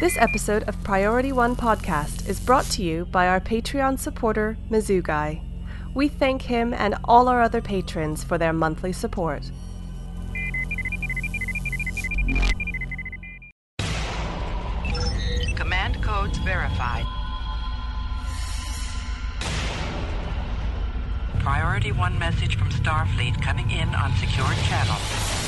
This episode of Priority One Podcast is brought to you by our Patreon supporter, Mizzou Guy. We thank him and all our other patrons for their monthly support. Command codes verified. Priority 1 message from Starfleet coming in on secured channel.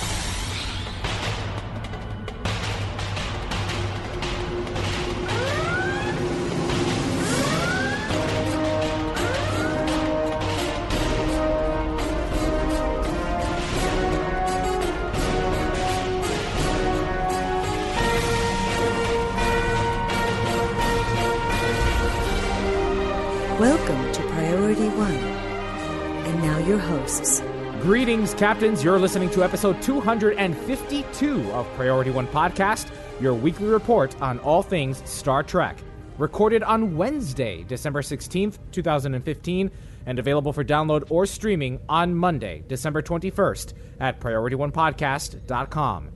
Captains. You're listening to episode 252 of Priority One Podcast, your weekly report on all things Star Trek. Recorded on Wednesday, December 16th, 2015, and available for download or streaming on Monday, December 21st at PriorityOnePodcast.com.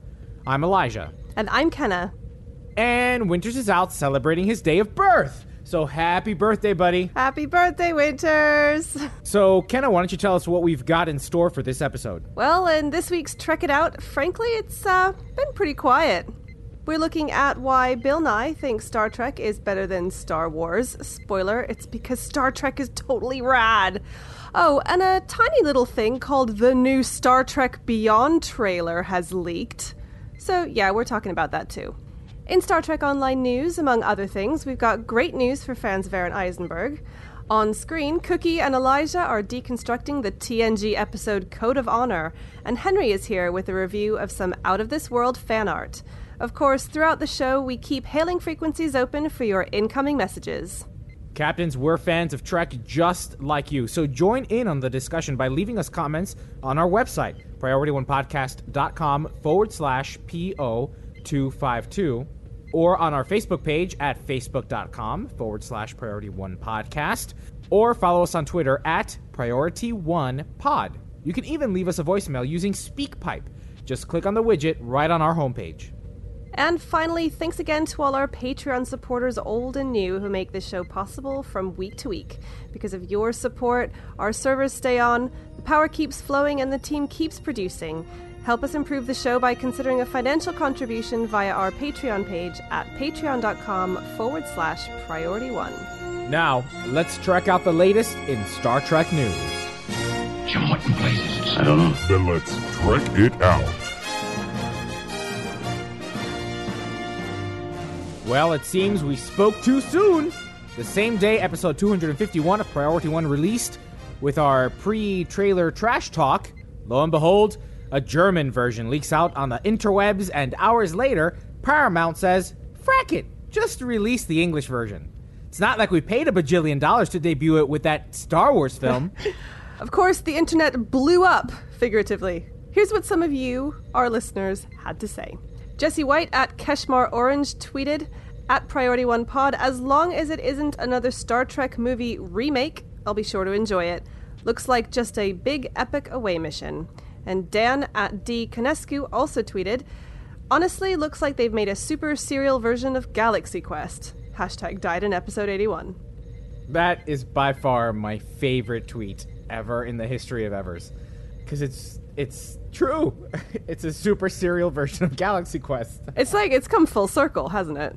I'm Elijah, And I'm Kenna. and Winters is out celebrating his day of birth. So happy birthday, buddy. Happy birthday, Winters! So, Kenna, why don't you tell us what we've got in store for this episode? Well, in this week's Trek It Out, frankly, it's uh, been pretty quiet. We're looking at why Bill Nye thinks Star Trek is better than Star Wars. Spoiler, it's because Star Trek is totally rad. Oh, and a tiny little thing called the new Star Trek Beyond trailer has leaked. So, yeah, we're talking about that too. In Star Trek Online news, among other things, we've got great news for fans of Aron Eisenberg. On screen, Cookie and Elijah are deconstructing the TNG episode Code of Honor, and Henry is here with a review of some out of this world fan art. Of course, throughout the show, we keep hailing frequencies open for your incoming messages. Captains, we're fans of Trek just like you. So join in on the discussion by leaving us comments on our website, PriorityOnePodcast.com forward slash PO252, or on our Facebook page at Facebook.com forward slash Priority One Podcast, or follow us on Twitter at Priority One Pod. You can even leave us a voicemail using SpeakPipe. Just click on the widget right on our homepage. And finally, thanks again to all our Patreon supporters, old and new, who make this show possible from week to week. Because of your support, our servers stay on, the power keeps flowing, and the team keeps producing. Help us improve the show by considering a financial contribution via our Patreon page at patreon.com forward slash priority one. Now, let's check out the latest in Star Trek news. Jim, what in blazes? I don't know. Then let's trek it out. Well, it seems we spoke too soon. The same day episode 251 of Priority One released, with our pre trailer trash talk, lo and behold, a German version leaks out on the interwebs, and hours later, Paramount says, frack it, just release the English version. It's not like we paid a bajillion dollars to debut it with that Star Wars film. Of course, the internet blew up, figuratively. Here's what some of you, our listeners, had to say. Jesse White at Keshmar Orange tweeted, at Priority One Pod, as long as it isn't another Star Trek movie remake, I'll be sure to enjoy it. Looks like just a big epic away mission. And Dan at D. Conescu also tweeted, honestly, looks like they've made a super serial version of Galaxy Quest. Hashtag died in episode 81. that is by far my favorite tweet ever in the history of evers. Because it's it's true. It's a super serial version of Galaxy Quest. It's like it's come full circle, hasn't it?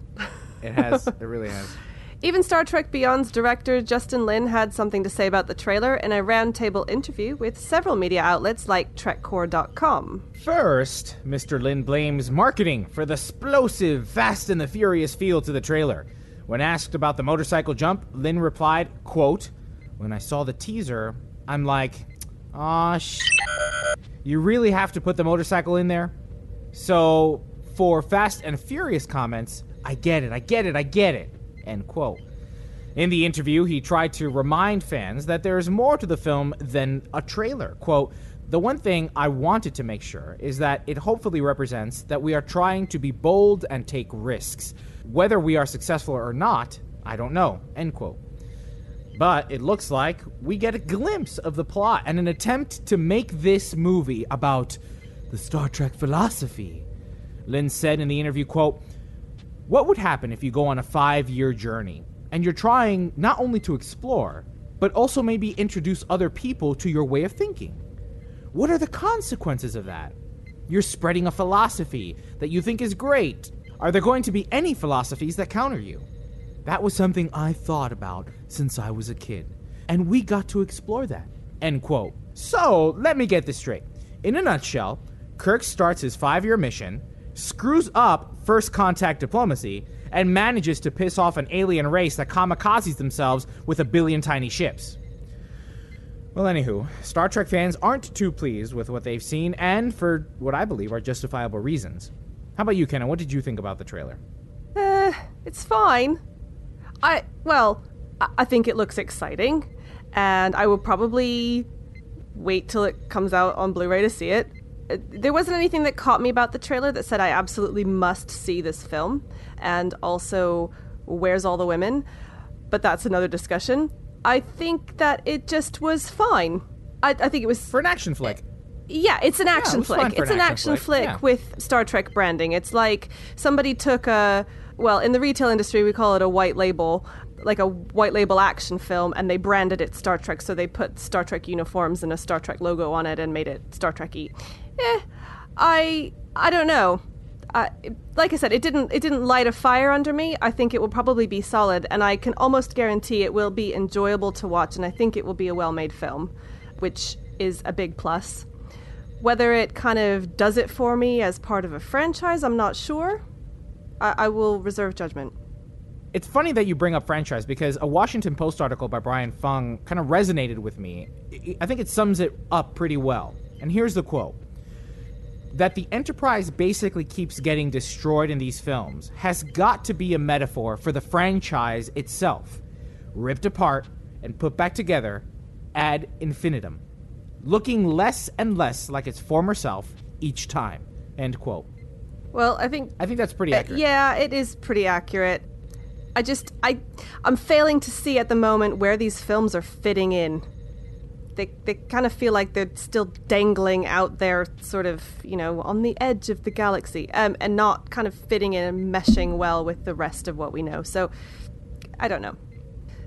It has. it really has. Even Star Trek Beyond's director Justin Lin had something to say about the trailer in a roundtable interview with several media outlets like TrekCore.com. First, Mr. Lin blames marketing for the explosive, fast and the furious feel to the trailer. When asked about the motorcycle jump, Lin replied, quote, When I saw the teaser, I'm like, aw, sh. You really have to put the motorcycle in there? So, for Fast and Furious comments, I get it, I get it, I get it. End quote. In the interview, he tried to remind fans that there is more to the film than a trailer. Quote, the one thing I wanted to make sure is that it hopefully represents that we are trying to be bold and take risks. Whether we are successful or not, I don't know. End quote. But it looks like we get a glimpse of the plot and an attempt to make this movie about the Star Trek philosophy. Lin said in the interview, quote, What would happen if you go on a five year journey and you're trying not only to explore, but also maybe introduce other people to your way of thinking? What are the consequences of that? You're spreading a philosophy that you think is great. Are there going to be any philosophies that counter you? That was something I thought about since I was a kid, and we got to explore that. End quote. So, let me get this straight. In a nutshell, Kirk starts his five year mission, screws up first contact diplomacy, and manages to piss off an alien race that kamikazes themselves with a billion tiny ships. Well, anywho, Star Trek fans aren't too pleased with what they've seen, and for what I believe are justifiable reasons. How about you, Kenna? What did you think about the trailer? Eh, it's fine. I, well, I- I think it looks exciting, and I will probably wait till it comes out on Blu ray to see it. There wasn't anything that caught me about the trailer that said I absolutely must see this film, and also, where's all the women? But that's another discussion. I think that it just was fine. I, I think it was For an action flick. Yeah, it's an action was fun flick. It's an action action flick, flick yeah. with Star Trek branding. It's like somebody took a well, in the retail industry we call it a white label, like a white label action film and they branded it Star Trek so they put Star Trek uniforms and a Star Trek logo on it and made it Star Trek-y. Eh, I I don't know. I, like I said, it didn't it didn't light a fire under me. I think it will probably be solid, and I can almost guarantee it will be enjoyable to watch, and I think it will be a well-made film, which is a big plus. Whether it kind of does it for me as part of a franchise, I'm not sure. I, I will reserve judgment. It's funny that you bring up franchise because a Washington Post article by Brian Fung kind of resonated with me. I- I think it sums it up pretty well. And here's the quote that the Enterprise basically keeps getting destroyed in these films has got to be a metaphor for the franchise itself, ripped apart and put back together ad infinitum, looking less and less like its former self each time. End quote. Well, I think I think that's pretty Uh, accurate. Yeah, it is pretty accurate. I just I I'm failing to see at the moment where these films are fitting in. They they kind of feel like they're still dangling out there sort of, you know, on the edge of the galaxy um, and not kind of fitting in and meshing well with the rest of what we know. So I don't know.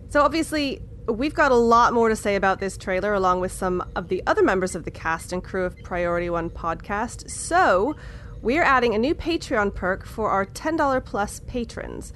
So obviously, we've got a lot more to say about this trailer, along with some of the other members of the cast and crew of Priority One podcast. So we're adding a new Patreon perk for our $10 plus patrons.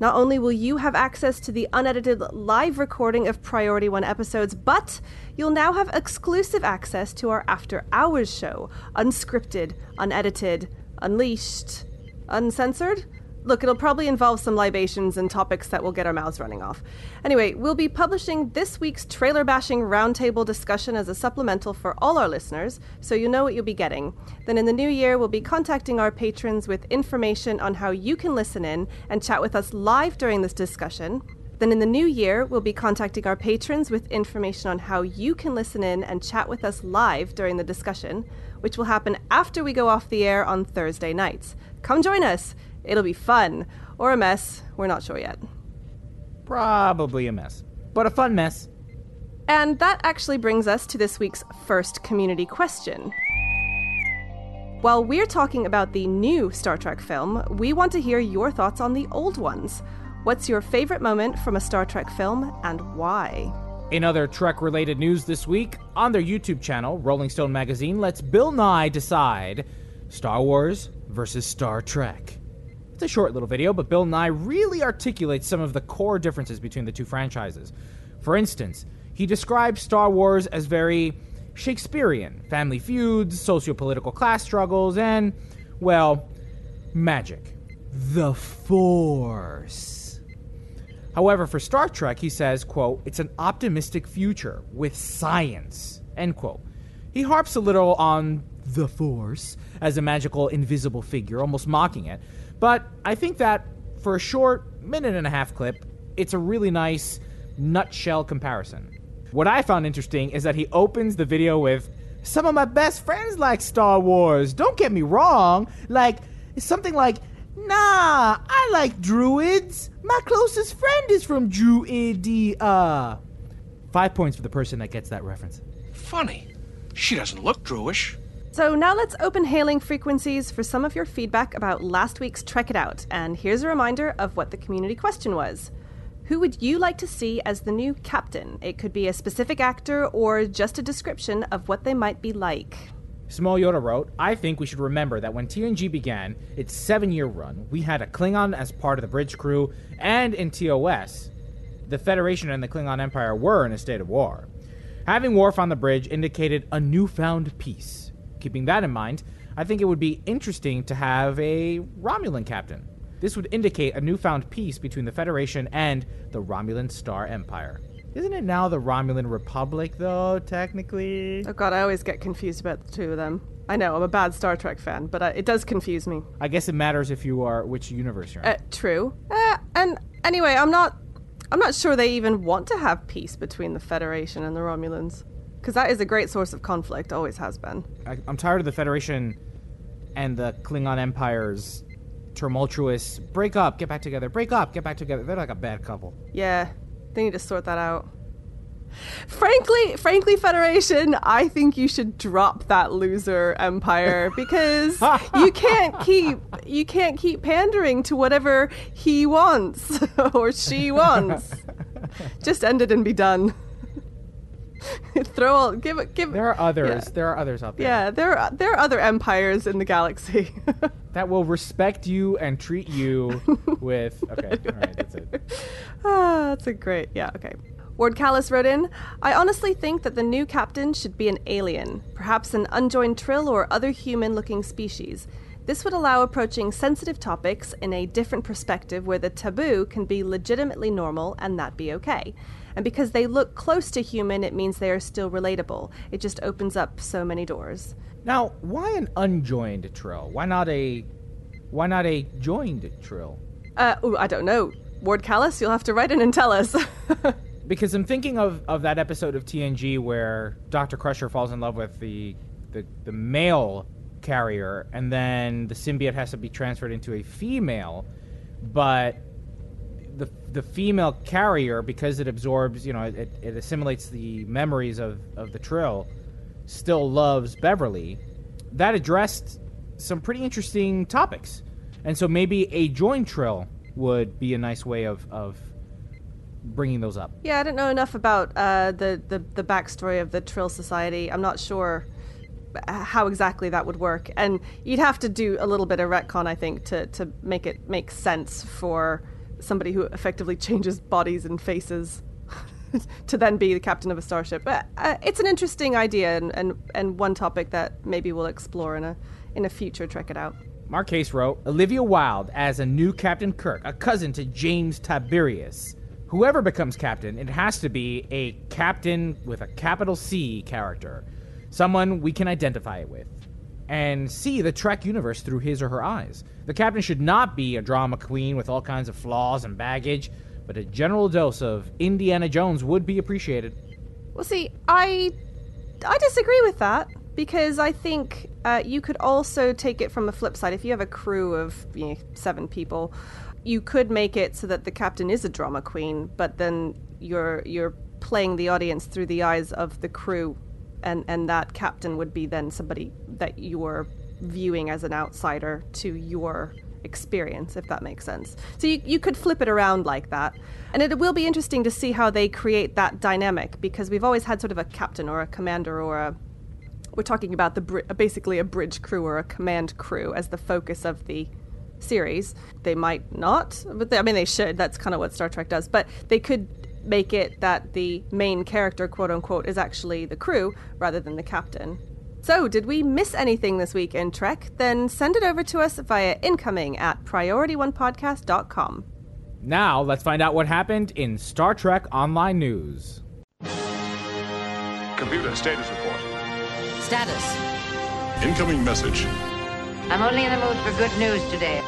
Not only will you have access to the unedited live recording of Priority One episodes, but you'll now have exclusive access to our after hours show, unscripted, unedited, unleashed, uncensored. Look, it'll probably involve some libations and topics that will get our mouths running off. Anyway, we'll be publishing this week's trailer bashing roundtable discussion as a supplemental for all our listeners, so you know what you'll be getting. Then in the new year, we'll be contacting our patrons with information on how you can listen in and chat with us live during this discussion. Then in the new year, we'll be contacting our patrons with information on how you can listen in and chat with us live during the discussion, which will happen after we go off the air on Thursday nights. Come join us. It'll be fun. Or a mess. We're not sure yet. Probably a mess, but a fun mess. And that actually brings us to this week's first community question. While we're talking about the new Star Trek film, we want to hear your thoughts on the old ones. What's your favorite moment from a Star Trek film and why? In other Trek related news this week, on their YouTube channel, Rolling Stone Magazine lets Bill Nye decide Star Wars versus Star Trek. It's a short little video, but Bill Nye really articulates some of the core differences between the two franchises. For instance, he describes Star Wars as very Shakespearean family feuds, socio political class struggles, and, well, magic. The Force. However, for Star Trek, he says, quote, it's an optimistic future with science, end quote. He harps a little on the Force as a magical invisible figure, almost mocking it. But I think that for a short minute and a half clip, it's a really nice nutshell comparison. What I found interesting is that he opens the video with some of my best friends like Star Wars. Don't get me wrong. Like something like, nah, I like druids. My closest friend is from Druidia. Five points for the person that gets that reference. Funny. She doesn't look Druish. So now let's open hailing frequencies for some of your feedback about last week's Trek It Out. And here's a reminder of what the community question was. Who would you like to see as the new captain? It could be a specific actor or just a description of what they might be like. Small Yoda wrote, I think we should remember that when TNG began its seven year run, we had a Klingon as part of the bridge crew, and in TOS, the Federation and the Klingon Empire were in a state of war. Having Worf on the bridge indicated a newfound peace. Keeping that in mind, I think it would be interesting to have a Romulan captain. This would indicate a newfound peace between the Federation and the Romulan Star Empire. Isn't it now the Romulan Republic, though, technically? Oh god, I always get confused about the two of them. I know, I'm a bad Star Trek fan, but uh, it does confuse me. I guess it matters if you are which universe you're in. Uh, true. Uh, and anyway, I'm not I'm not sure they even want to have peace between the Federation and the Romulans. Because that is a great source of conflict, always has been. I, I'm tired of the Federation and the Klingon Empire's tumultuous break up, get back together, break up, get back together. They're like a bad couple. Yeah, they need to sort that out. Frankly, frankly, Federation, I think you should drop that loser empire because you can't keep you can't keep pandering to whatever he wants or she wants. Just end it and be done. Throw all, give give. There are others. Yeah. There are others out there Yeah, there are, there are other empires in the galaxy. that will respect you and treat you with. Okay, all right, that's it. ah, that's a great. Yeah, okay. Ward Callis wrote in I honestly think that the new captain should be an alien, perhaps an unjoined trill or other human looking species. This would allow approaching sensitive topics in a different perspective where the taboo can be legitimately normal and that be okay. And because they look close to human, it means they are still relatable. It just opens up so many doors. Now, why an unjoined trill? Why not a, why not a joined trill? Uh, ooh, I don't know. Ward Callis, you'll have to write in and tell us. because I'm thinking of, of that episode of TNG where Dr. Crusher falls in love with the, the the male carrier, and then the symbiote has to be transferred into a female, but the female carrier, because it absorbs, you know, it, it assimilates the memories of, of the Trill, still loves Beverly. That addressed some pretty interesting topics, and so maybe a joint Trill would be a nice way of of bringing those up. Yeah, I don't know enough about uh, the, the the backstory of the Trill Society. I'm not sure how exactly that would work, and you'd have to do a little bit of retcon, I think, to to make it make sense for somebody who effectively changes bodies and faces to then be the captain of a starship. But uh, it's an interesting idea, and, and and one topic that maybe we'll explore in a in a future Trek It Out. Mark Case wrote Olivia Wilde as a new Captain Kirk, a cousin to James Tiberius. Whoever becomes captain, it has to be a captain with a capital C character. Someone we can identify with and see the Trek universe through his or her eyes. The captain should not be a drama queen with all kinds of flaws and baggage, but a general dose of Indiana Jones would be appreciated. Well, see, I I disagree with that because I think uh, you could also take it from the flip side. If you have a crew of you know, seven people, you could make it so that the captain is a drama queen, but then you're you're playing the audience through the eyes of the crew, and and that captain would be then somebody that you're viewing as an outsider to your experience, if that makes sense. So you, you could flip it around like that. And it will be interesting to see how they create that dynamic because we've always had sort of a captain or a commander or a. We're talking about the basically a bridge crew or a command crew as the focus of the series. They might not, but they, I mean, they should. That's kind of what Star Trek does. But they could make it that the main character, quote unquote, is actually the crew rather than the captain. So, did we miss anything this week in Trek? Then send it over to us via incoming at priorityonepodcast.com. Now, let's find out what happened in Star Trek Online News. Computer status report. Status. Incoming message. I'm only in the mood for good news today.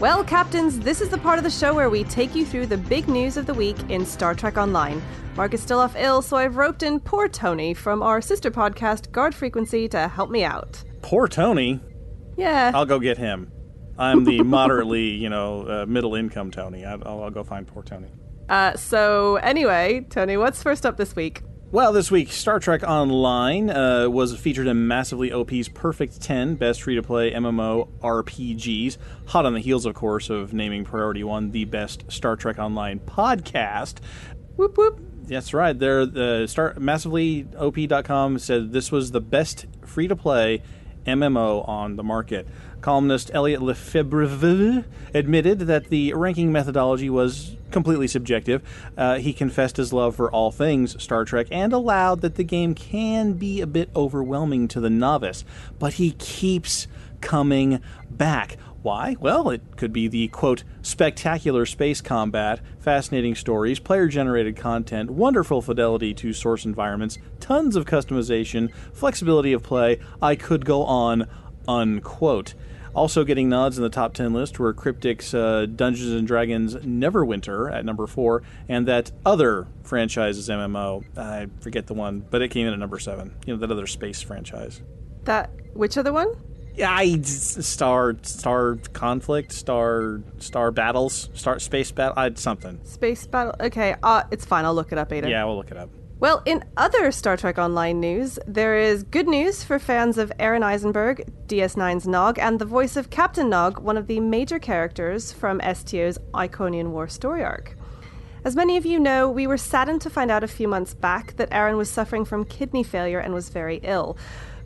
Well, Captains, this is the part of the show where we take you through the big news of the week in Star Trek Online. Mark is still off ill, so I've roped in poor Tony from our sister podcast, Guard Frequency, to help me out. Poor Tony. Yeah. I'll go get him. I'm the moderately, you know, uh, middle income Tony. I'll, I'll go find poor Tony. Uh, so, anyway, Tony, what's first up this week? Well, this week, Star Trek Online uh, was featured in Massively OP's Perfect 10 Best Free to Play MMO RPGs. Hot on the heels, of course, of naming Priority One the best Star Trek Online podcast. Whoop whoop. That's right. They're the start massivelyop.com said this was the best free to play MMO on the market. Columnist Eliot Lefebvre admitted that the ranking methodology was completely subjective. Uh, he confessed his love for all things Star Trek and allowed that the game can be a bit overwhelming to the novice, but he keeps coming back. Why? Well, it could be the quote, spectacular space combat, fascinating stories, player generated content, wonderful fidelity to source environments, tons of customization, flexibility of play. I could go on, unquote. Also getting nods in the top 10 list were Cryptic's uh, Dungeons and Dragons Neverwinter at number 4, and that other franchise's MMO. I forget the one, but it came in at number 7. You know, that other space franchise. That which other one? Yeah, I, Star Star Conflict, Star Star Battles, Star Space Battle, I, something. Space Battle. Okay, uh, it's fine. I'll look it up, Ada. Yeah, we'll look it up. Well, in other Star Trek Online news, there is good news for fans of Aron Eisenberg, DS9's Nog, and the voice of Captain Nog, one of the major characters from STO's Iconian War story arc. As many of you know, we were saddened to find out a few months back that Aron was suffering from kidney failure and was very ill.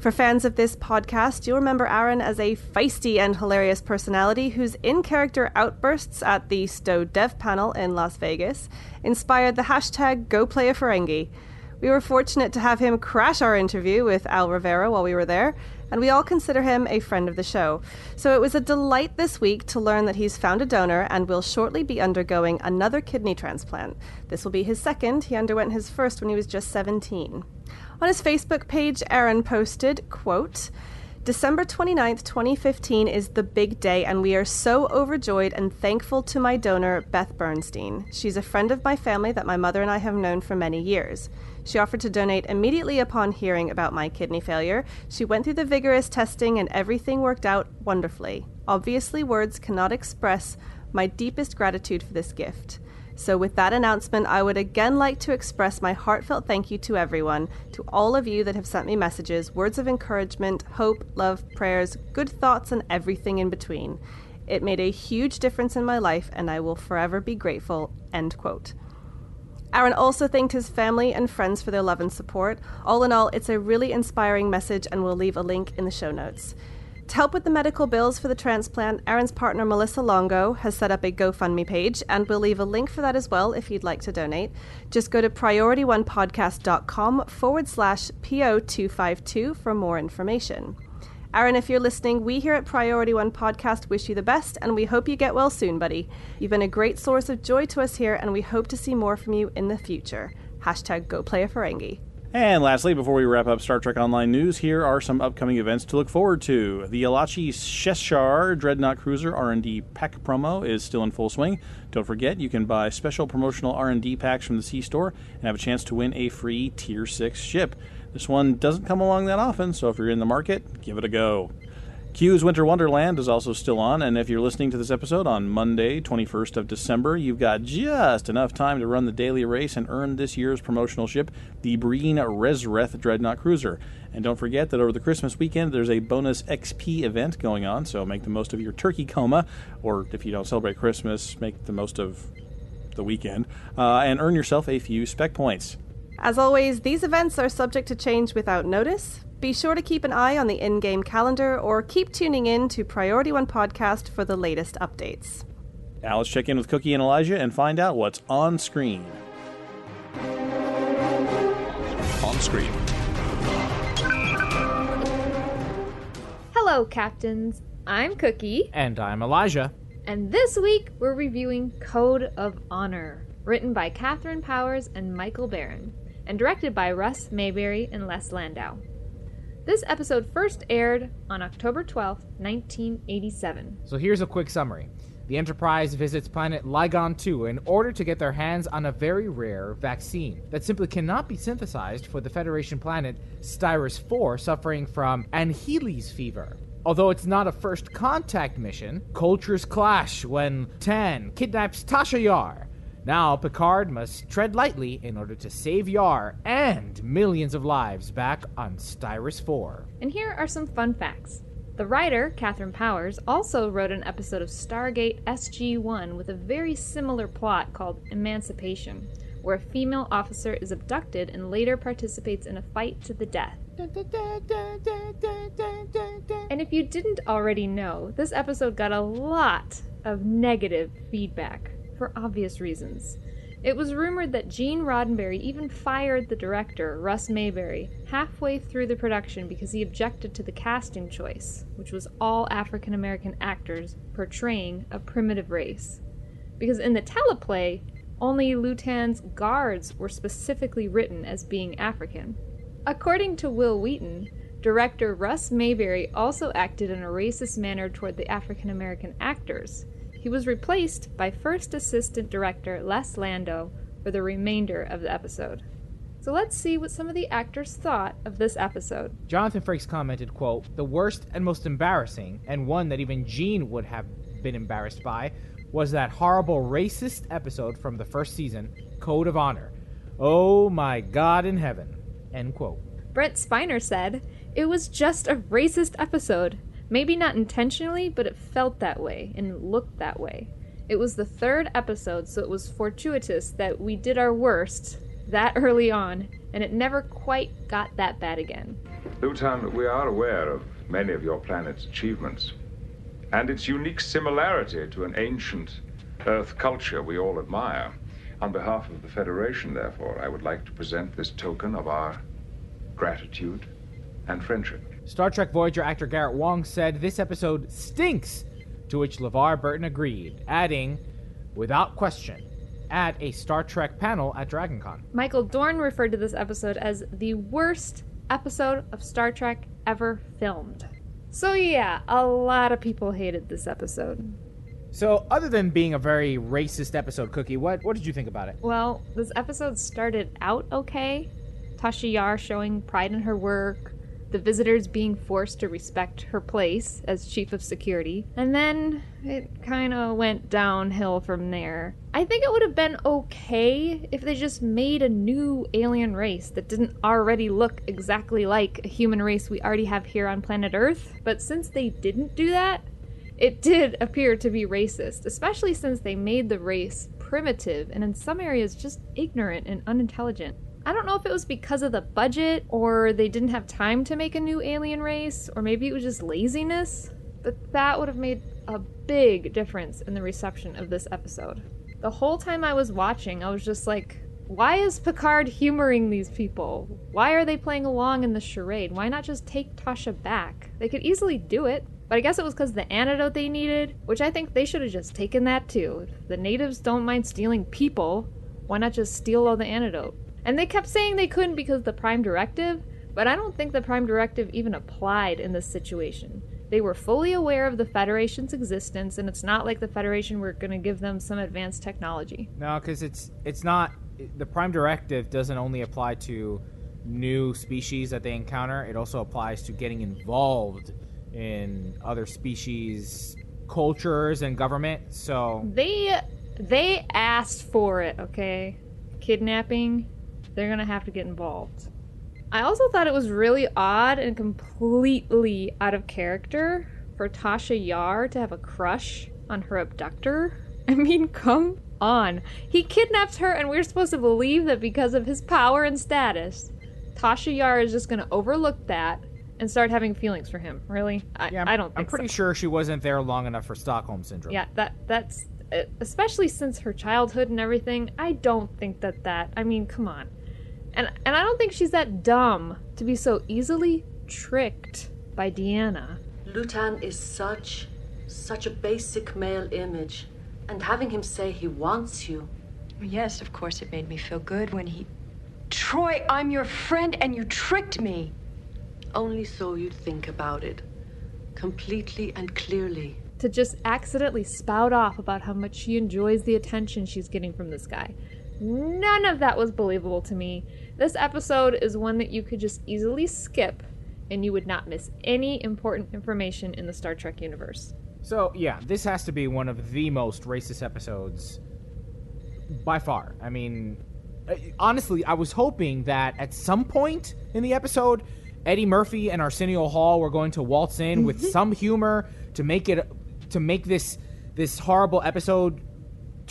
For fans of this podcast, you'll remember Aron as a feisty and hilarious personality whose in character outbursts at the STO Dev panel in Las Vegas inspired the hashtag GoPlayAFerengi. We were fortunate to have him crash our interview with Al Rivera while we were there, and we all consider him a friend of the show. So it was a delight this week to learn that he's found a donor and will shortly be undergoing another kidney transplant. This will be his second. He underwent his first when he was just 17. On his Facebook page, Aron posted, quote, December 29th, 2015 is the big day, and we are so overjoyed and thankful to my donor, Beth Bernstein. She's a friend of my family that my mother and I have known for many years. She offered to donate immediately upon hearing about my kidney failure. She went through the vigorous testing, and everything worked out wonderfully. Obviously, words cannot express my deepest gratitude for this gift. So, with that announcement, I would again like to express my heartfelt thank you to everyone, to all of you that have sent me messages, words of encouragement, hope, love, prayers, good thoughts, and everything in between. It made a huge difference in my life, and I will forever be grateful. End quote. Aron also thanked his family and friends for their love and support. All in all, it's a really inspiring message, and we'll leave a link in the show notes. To help with the medical bills for the transplant, Aron's partner Melissa Longo has set up a GoFundMe page, and we'll leave a link for that as well if you'd like to donate. Just go to priorityonepodcast.com forward slash PO252 for more information. Aron, if you're listening, we here at Priority One Podcast wish you the best, and we hope you get well soon, buddy. You've been a great source of joy to us here, and we hope to see more from you in the future. Hashtag GoPlayAFerengi. And lastly, before we wrap up Star Trek Online news, here are some upcoming events to look forward to. The Alachi Sheshar Dreadnought Cruiser R&D pack promo is still in full swing. Don't forget, you can buy special promotional R&D packs from the C store and have a chance to win a free Tier 6 ship. This one doesn't come along that often, so if you're in the market, give it a go. Q's Winter Wonderland is also still on, and if you're listening to this episode on Monday, 21st of December, you've got just enough time to run the daily race and earn this year's promotional ship, the Breen Rezreth Dreadnought Cruiser. And don't forget that over the Christmas weekend, there's a bonus XP event going on, so make the most of your turkey coma, or if you don't celebrate Christmas, make the most of the weekend, uh, and earn yourself a few spec points. As always, these events are subject to change without notice. Be sure to keep an eye on the in game calendar or keep tuning in to Priority One Podcast for the latest updates. Now let's check in with Cookie and Elijah and find out what's on screen. On screen. Hello, Captains. I'm Cookie, And I'm Elijah. and this week we're reviewing Code of Honor, written by Katharyn Powers and Michael Baron, and directed by Russ Mayberry and Les Landau. This episode first aired on October 12, 1987. So here's a quick summary. The Enterprise visits planet Ligon 2 in order to get their hands on a very rare vaccine that simply cannot be synthesized for the Federation planet Styris 4 suffering from Anchilles fever. Although it's not a first contact mission, cultures clash when Tan kidnaps Tasha Yar, Now Picard must tread lightly in order to save Yar and millions of lives back on Styris 4. And here are some fun facts. The writer, Katharyn Powers, also wrote an episode of Stargate SG 1 with a very similar plot called Emancipation, where a female officer is abducted and later participates in a fight to the death. And if you didn't already know, this episode got a lot of negative feedback for obvious reasons. It was rumored that Gene Roddenberry even fired the director, Russ Mayberry, halfway through the production because he objected to the casting choice, which was all African American actors portraying a primitive race. Because in the teleplay, only Lutan's guards were specifically written as being African. According to Wil Wheaton, director Russ Mayberry also acted in a racist manner toward the African American actors. He was replaced by first assistant director Les Landau for the remainder of the episode. So let's see what some of the actors thought of this episode. Jonathan Frakes commented, quote, The worst and most embarrassing, and one that even Gene would have been embarrassed by, was that horrible racist episode from the first season, Code of Honor. Oh my God in heaven. End quote. Brent Spiner said, It was just a racist episode. Maybe not intentionally, but it felt that way and looked that way. It was the third episode, so it was fortuitous that we did our worst that early on, and it never quite got that bad again. Lutan, we are aware of many of your planet's achievements, and its unique similarity to an ancient Earth culture we all admire. On behalf of the Federation, therefore, I would like to present this token of our gratitude and friendship. Star Trek Voyager actor Garrett Wang said this episode stinks, to which LeVar Burton agreed, adding, without question, at a Star Trek panel at DragonCon. Michael Dorn referred to this episode as the worst episode of Star Trek ever filmed. So, yeah, a lot of people hated this episode. So, other than being a very racist episode, Cookie, what, what did you think about it? Well, this episode started out okay. Tasha Yar showing pride in her work, the visitors being forced to respect her place as chief of security, and then it kind of went downhill from there. I think it would have been okay if they just made a new alien race that didn't already look exactly like a human race we already have here on planet Earth, but since they didn't do that, it did appear to be racist, especially since they made the race primitive and in some areas just ignorant and unintelligent. I don't know if it was because of the budget or they didn't have time to make a new alien race or maybe it was just laziness, but that would have made a big difference in the reception of this episode. The whole time I was watching, I was just like, why is Picard humoring these people? Why are they playing along in the charade? Why not just take Tasha back? They could easily do it. But I guess it was because the antidote they needed, which I think they should have just taken that too. If the natives don't mind stealing people, why not just steal all the antidote? And they kept saying they couldn't because the Prime Directive, but I don't think the Prime Directive even applied in this situation. They were fully aware of the Federation's existence, and it's not like the Federation were going to give them some advanced technology. No, because it's it's not the Prime Directive doesn't only apply to new species that they encounter. It also applies to getting involved in other species cultures and government. So they they asked for it, okay? Kidnapping they're gonna have to get involved. I also thought it was really odd and completely out of character for Tasha Yar to have a crush on her abductor. I mean, come on. He kidnaps her, and we're supposed to believe that because of his power and status, Tasha Yar is just gonna overlook that and start having feelings for him. Really? I, yeah, I don't I'm pretty so. sure she wasn't there long enough for Stockholm syndrome. Yeah, that that's especially since her childhood and everything. I don't think that that. I mean, come on. And and I don't think she's that dumb to be so easily tricked by Deanna. Lutan is such such a basic male image. And having him say he wants you. Yes, of course it made me feel good when he Troi, I'm your friend and you tricked me. Only so you'd think about it. Completely and clearly. To just accidentally spout off about how much she enjoys the attention she's getting from this guy. None of that was believable to me. This episode is one that you could just easily skip and you would not miss any important information in the Star Trek universe. So, yeah, this has to be one of the most racist episodes by far. I mean, honestly, I was hoping that at some point in the episode, Eddie Murphy and Arsenio Hall were going to waltz in with mm-hmm. some humor to make it to make this this horrible episode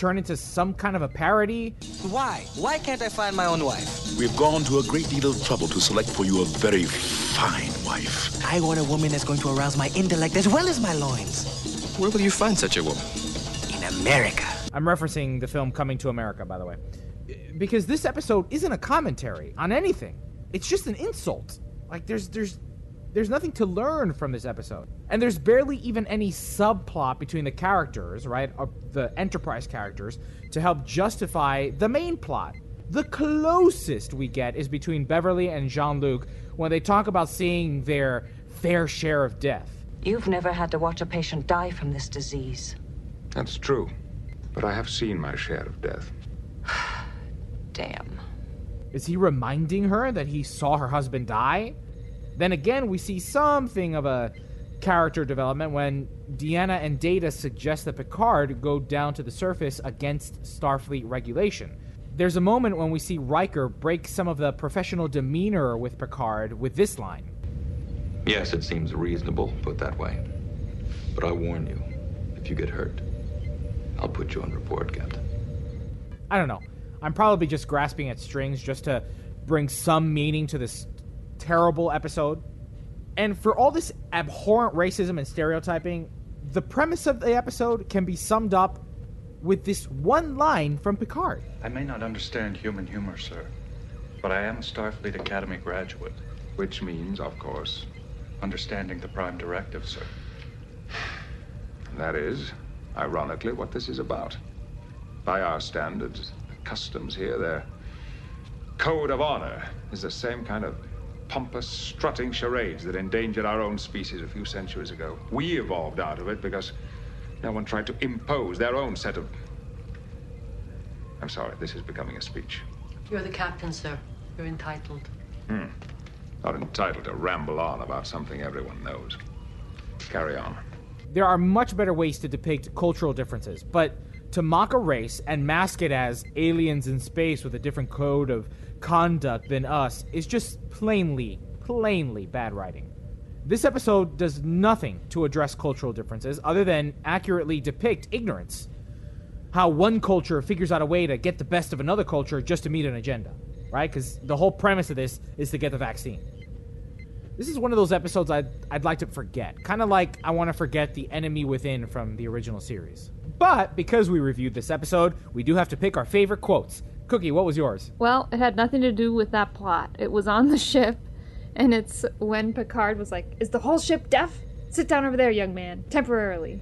turn into some kind of a parody. Why? Why can't I find my own wife? We've gone to a great deal of trouble to select for you a very fine wife. I want a woman that's going to arouse my intellect as well as my loins. Where will you find such a woman? In America. I'm referencing the film Coming to America, by the way. Because this episode isn't a commentary on anything. It's just an insult. Like there's there's there's nothing to learn from this episode. And there's barely even any subplot between the characters, right? The Enterprise characters to help justify the main plot. The closest we get is between Beverly and Jean-Luc when they talk about seeing their fair share of death. You've never had to watch a patient die from this disease. That's true. But I have seen my share of death. Damn. Is he reminding her that he saw her husband die? Then again, we see something of a character development when Deanna and Data suggest that Picard go down to the surface against Starfleet regulation. There's a moment when we see Riker break some of the professional demeanor with Picard with this line. Yes, it seems reasonable, put that way. But I warn you, if you get hurt, I'll put you on report, Captain. I don't know. I'm probably just grasping at strings just to bring some meaning to this terrible episode. And for all this abhorrent racism and stereotyping, the premise of the episode can be summed up with this one line from Picard. I may not understand human humor, sir, but I am a Starfleet Academy graduate. Which means, of course, understanding the Prime Directive, sir. That is, ironically, what this is about. By our standards, the customs here, their code of honor is the same kind of pompous, strutting charades that endangered our own species a few centuries ago. We evolved out of it because no one tried to impose their own set of. I'm sorry, this is becoming a speech. You're the captain, sir. You're entitled. Hmm. Not entitled to ramble on about something everyone knows. Carry on. There are much better ways to depict cultural differences, but to mock a race and mask it as aliens in space with a different code of conduct than us is just plainly, plainly bad writing. This episode does nothing to address cultural differences other than accurately depict ignorance. How one culture figures out a way to get the best of another culture just to meet an agenda, right? Because the whole premise of this is to get the vaccine. This is one of those episodes I'd, I'd like to forget. Kind of like I want to forget The Enemy Within from the original series. But because we reviewed this episode, we do have to pick our favorite quotes. Cookie, what was yours? Well, it had nothing to do with that plot. It was on the ship, and it's when Picard was like, Is the whole ship deaf? Sit down over there, young man, temporarily.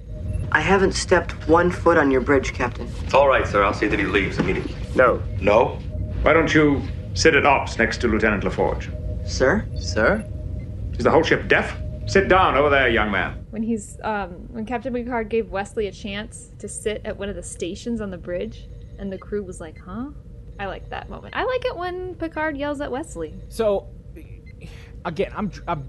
I haven't stepped one foot on your bridge, Captain. It's all right, sir. I'll see that he leaves immediately. No. No? Why don't you sit at ops next to Lieutenant LaForge? Sir? Sir? Is the whole ship deaf? Sit down over there, young man. When he's um, when Captain Picard gave Wesley a chance to sit at one of the stations on the bridge, and the crew was like, "Huh?" I like that moment. I like it when Picard yells at Wesley. So, again, I'm I'm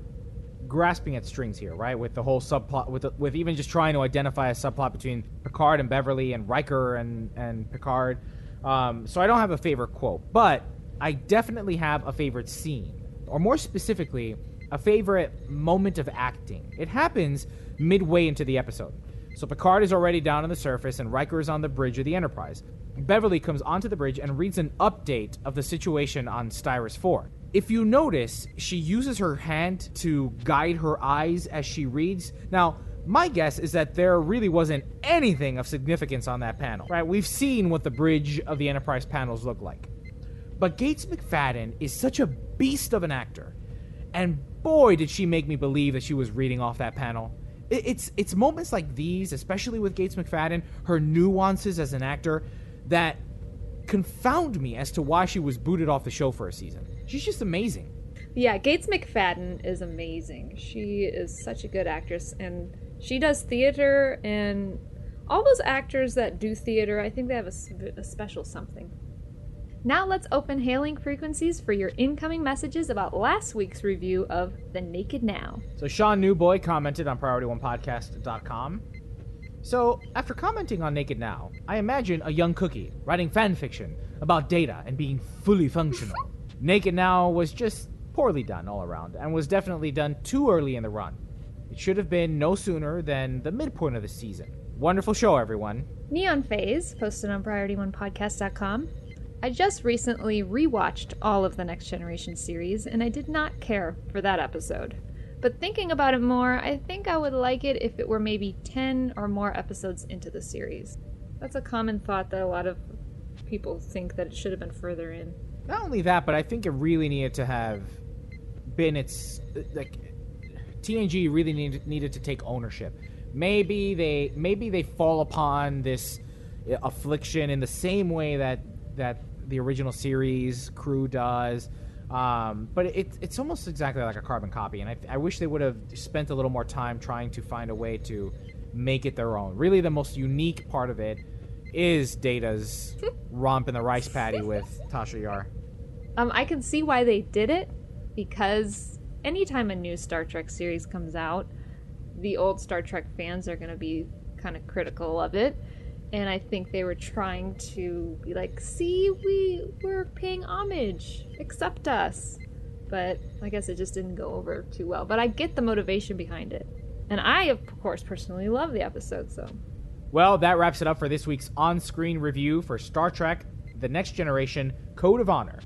grasping at strings here, right? With the whole subplot, with the, with even just trying to identify a subplot between Picard and Beverly and Riker and and Picard. Um, so I don't have a favorite quote, but I definitely have a favorite scene, or more specifically, a favorite moment of acting. It happens midway into the episode. So Picard is already down on the surface, and Riker is on the bridge of the Enterprise. Beverly comes onto the bridge and reads an update of the situation on Styris 4. If you notice, she uses her hand to guide her eyes as she reads. Now, my guess is that there really wasn't anything of significance on that panel, right? We've seen what the bridge of the Enterprise panels look like. But Gates McFadden is such a beast of an actor. And boy, did she make me believe that she was reading off that panel. It's it's moments like these, especially with Gates McFadden, her nuances as an actor, that confound me as to why she was booted off the show for a season. She's just amazing. Yeah, Gates McFadden is amazing. She is such a good actress, and she does theater. And all those actors that do theater, I think they have a, a special something. Now let's open hailing frequencies for your incoming messages about last week's review of The Naked Now. So Sean Newboy commented on PriorityOnePodcast.com. So, after commenting on Naked Now, I imagine a young cookie writing fan fiction about data and being fully functional. Naked Now was just poorly done all around and was definitely done too early in the run. It should have been no sooner than the midpoint of the season. Wonderful show, everyone. Neon Phase, posted on PriorityOnePodcast.com. I just recently rewatched all of the Next Generation series, and I did not care for that episode. But thinking about it more, I think I would like it if it were maybe 10 or more episodes into the series. That's a common thought that a lot of people think that it should have been further in. Not only that, but I think it really needed to have been its like TNG really needed needed to take ownership. Maybe they maybe they fall upon this uh, affliction in the same way that that the original series crew does. Um, but it, it's almost exactly like a carbon copy, and I, I wish they would have spent a little more time trying to find a way to make it their own. Really, the most unique part of it is Data's romp in the rice paddy with Tasha Yar. Um, I can see why they did it because anytime a new Star Trek series comes out, the old Star Trek fans are going to be kind of critical of it. And I think they were trying to be like, see, we we're paying homage, accept us. But I guess it just didn't go over too well. But I get the motivation behind it. And I, of course, personally love the episode, so. Well, that wraps it up for this week's on screen review for Star Trek The Next Generation Code of Honor.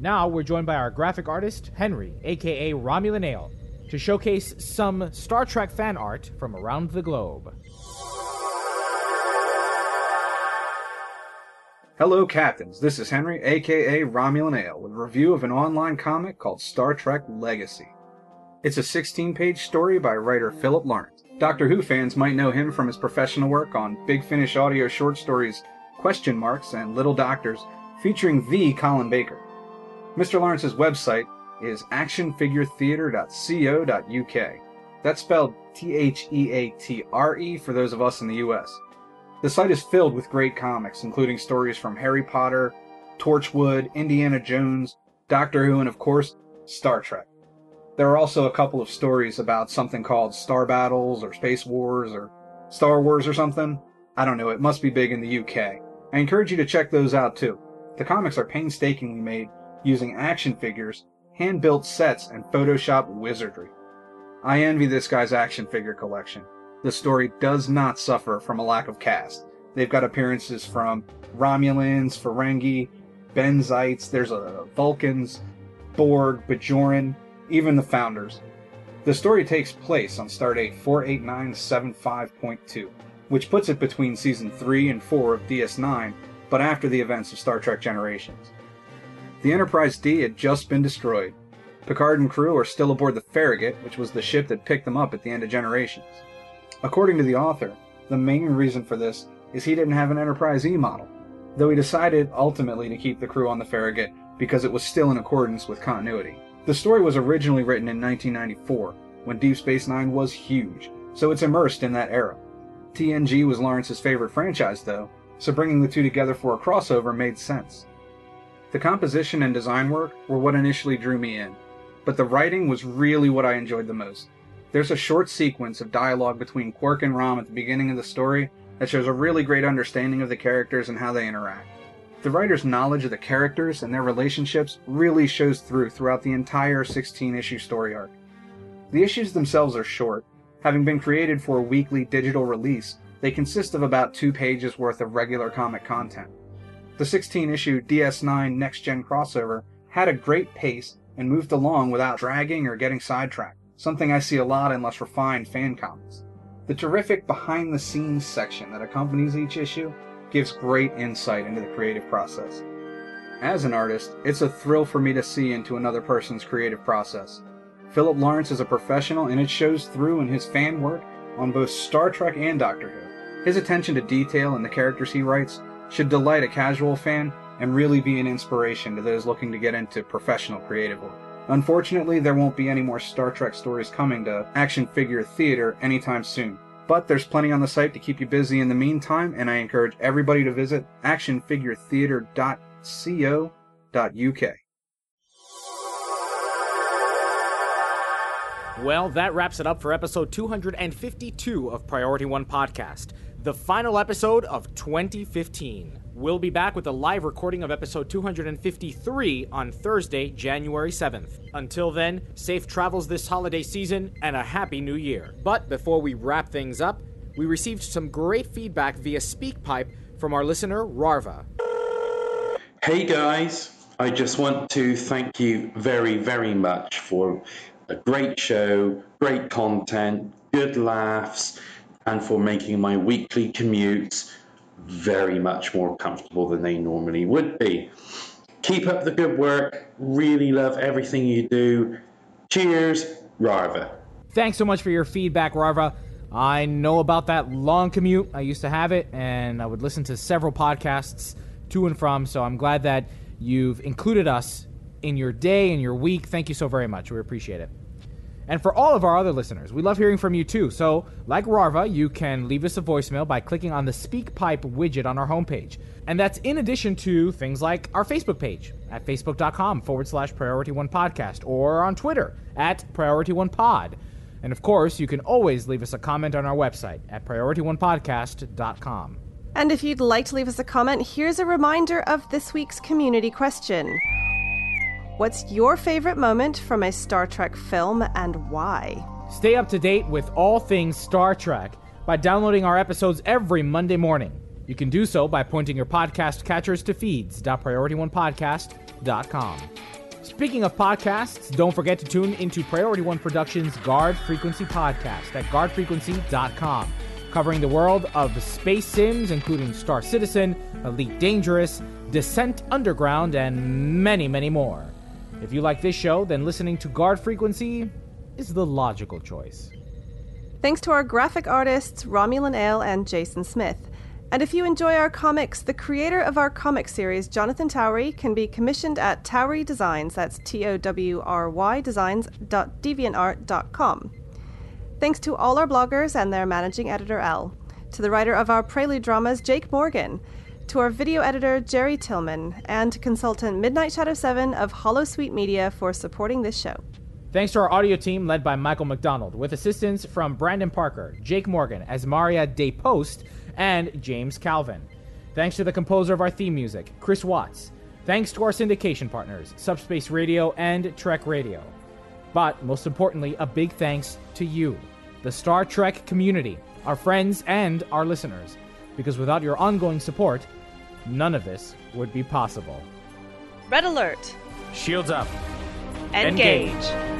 Now we're joined by our graphic artist, Henry, aka Romulan Ale, to showcase some Star Trek fan art from around the globe. Hello, Captains. This is Henry, aka Romulan Ale, with a review of an online comic called Star Trek Legacy. It's a 16 page story by writer Philip Lawrence. Doctor Who fans might know him from his professional work on Big Finish audio short stories Question Marks and Little Doctors, featuring the Colin Baker. Mr. Lawrence's website is actionfiguretheater.co.uk. That's spelled T H E A T R E for those of us in the US. The site is filled with great comics, including stories from Harry Potter, Torchwood, Indiana Jones, Doctor Who, and of course, Star Trek. There are also a couple of stories about something called Star Battles or Space Wars or Star Wars or something. I don't know, it must be big in the UK. I encourage you to check those out too. The comics are painstakingly made using action figures, hand built sets, and Photoshop wizardry. I envy this guy's action figure collection. The story does not suffer from a lack of cast. They've got appearances from Romulans, Ferengi, Benzites, there's a Vulcans, Borg, Bajoran, even the Founders. The story takes place on Stardate 48975.2, which puts it between season 3 and 4 of DS9, but after the events of Star Trek Generations. The Enterprise D had just been destroyed. Picard and crew are still aboard the Farragut, which was the ship that picked them up at the end of Generations. According to the author, the main reason for this is he didn't have an Enterprise E model, though he decided ultimately to keep the crew on the Farragut because it was still in accordance with continuity. The story was originally written in 1994, when Deep Space Nine was huge, so it's immersed in that era. TNG was Lawrence's favorite franchise, though, so bringing the two together for a crossover made sense. The composition and design work were what initially drew me in, but the writing was really what I enjoyed the most. There's a short sequence of dialogue between Quark and Rom at the beginning of the story that shows a really great understanding of the characters and how they interact. The writer's knowledge of the characters and their relationships really shows through throughout the entire 16 issue story arc. The issues themselves are short. Having been created for a weekly digital release, they consist of about two pages worth of regular comic content. The 16 issue DS9 Next Gen crossover had a great pace and moved along without dragging or getting sidetracked, something I see a lot in less refined fan comics. The terrific behind the scenes section that accompanies each issue gives great insight into the creative process. As an artist, it's a thrill for me to see into another person's creative process. Philip Lawrence is a professional and it shows through in his fan work on both Star Trek and Doctor Who. His attention to detail in the characters he writes should delight a casual fan and really be an inspiration to those looking to get into professional creative work. Unfortunately, there won't be any more Star Trek stories coming to action figure theater anytime soon. But there's plenty on the site to keep you busy in the meantime, and I encourage everybody to visit actionfiguretheater.co.uk. Well, that wraps it up for episode 252 of Priority One Podcast. the final episode of 2015. We'll be back with a live recording of episode 253 on Thursday, January 7th. Until then, safe travels this holiday season and a happy new year. But before we wrap things up, we received some great feedback via SpeakPipe from our listener, Rarva. Hey guys, I just want to thank you very, very much for a great show, great content, good laughs, and for making my weekly commutes very much more comfortable than they normally would be. Keep up the good work. Really love everything you do. Cheers, Rarva. Thanks so much for your feedback, Rarva. I know about that long commute. I used to have it, and I would listen to several podcasts to and from. So I'm glad that you've included us in your day and your week. Thank you so very much. We appreciate it. And for all of our other listeners, we love hearing from you too. So, like Rarva, you can leave us a voicemail by clicking on the SpeakPipe widget on our homepage. And that's in addition to things like our Facebook page at facebook.com forward slash priority one podcast or on Twitter at priority one pod. And of course, you can always leave us a comment on our website at priorityonepodcast.com. And if you'd like to leave us a comment, here's a reminder of this week's community question. What's your favorite moment from a Star Trek film and why? Stay up to date with all things Star Trek by downloading our episodes every Monday morning. You can do so by pointing your podcast catchers to feeds.priorityonepodcast.com. Speaking of podcasts, don't forget to tune into Priority One Productions' Guard Frequency podcast at guardfrequency.com, covering the world of space sims, including Star Citizen, Elite Dangerous, Descent Underground, and many, many more. If you like this show, then listening to Guard Frequency is the logical choice. Thanks to our graphic artists, Romulan Ale and Jason Smith. And if you enjoy our comics, the creator of our comic series, Jonathan Towry, can be commissioned at Towry Designs. That's T O W R Y designs.deviantart.com. Thanks to all our bloggers and their managing editor, L. To the writer of our prelude dramas, Jake Morgan. To our video editor, Jerry Tillman. And to consultant Midnight Shadow 7 of Hollow Sweet Media for supporting this show. Thanks to our audio team led by Michael McDonald, with assistance from Brandon Parker, Jake Morgan, Asmaria Day Post, and James Calvin. Thanks to the composer of our theme music, Chris Watts. Thanks to our syndication partners, Subspace Radio and Trek Radio. But most importantly, a big thanks to you, the Star Trek community, our friends, and our listeners. Because without your ongoing support, none of this would be possible. Red alert! Shields up. Engage. Transfer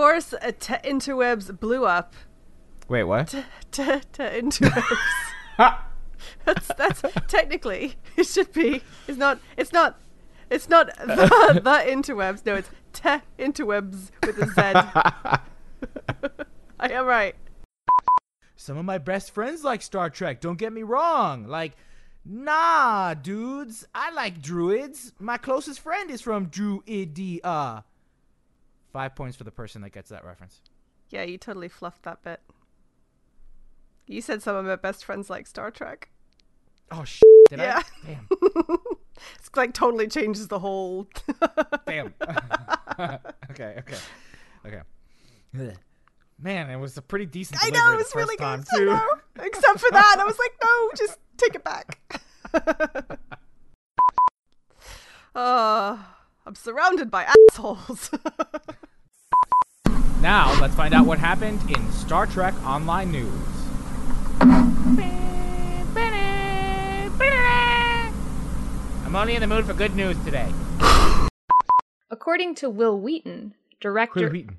course, uh, t- interwebs blew up. Wait, what? T- t- t- interwebs. that's that's technically it should be. It's not. It's not. It's not the, the interwebs. No, it's te interwebs with a Z. I am right. Some of my best friends like Star Trek, don't get me wrong. Like, nah, dudes, I like druids. My closest friend is from Druidia. Five points for the person that gets that reference. Yeah, you totally fluffed that bit. You said some of my best friends like Star Trek. Oh, sh! Did yeah. I? Damn. it's like totally changes the whole. Damn. okay, okay, okay. Ugh. Man, it was a pretty decent. I know it was really good. too. I know. Except for that, I was like, no, just take it back. uh, I'm surrounded by assholes. Now, let's find out what happened in Star Trek Online News. I'm only in the mood for good news today. According to Wil Wheaton, director. Wil Wheaton.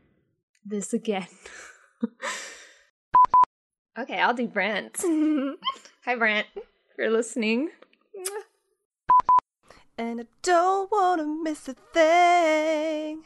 This again. okay, I'll do Brent. Hi, Brent. If you're listening. And I don't want to miss a thing.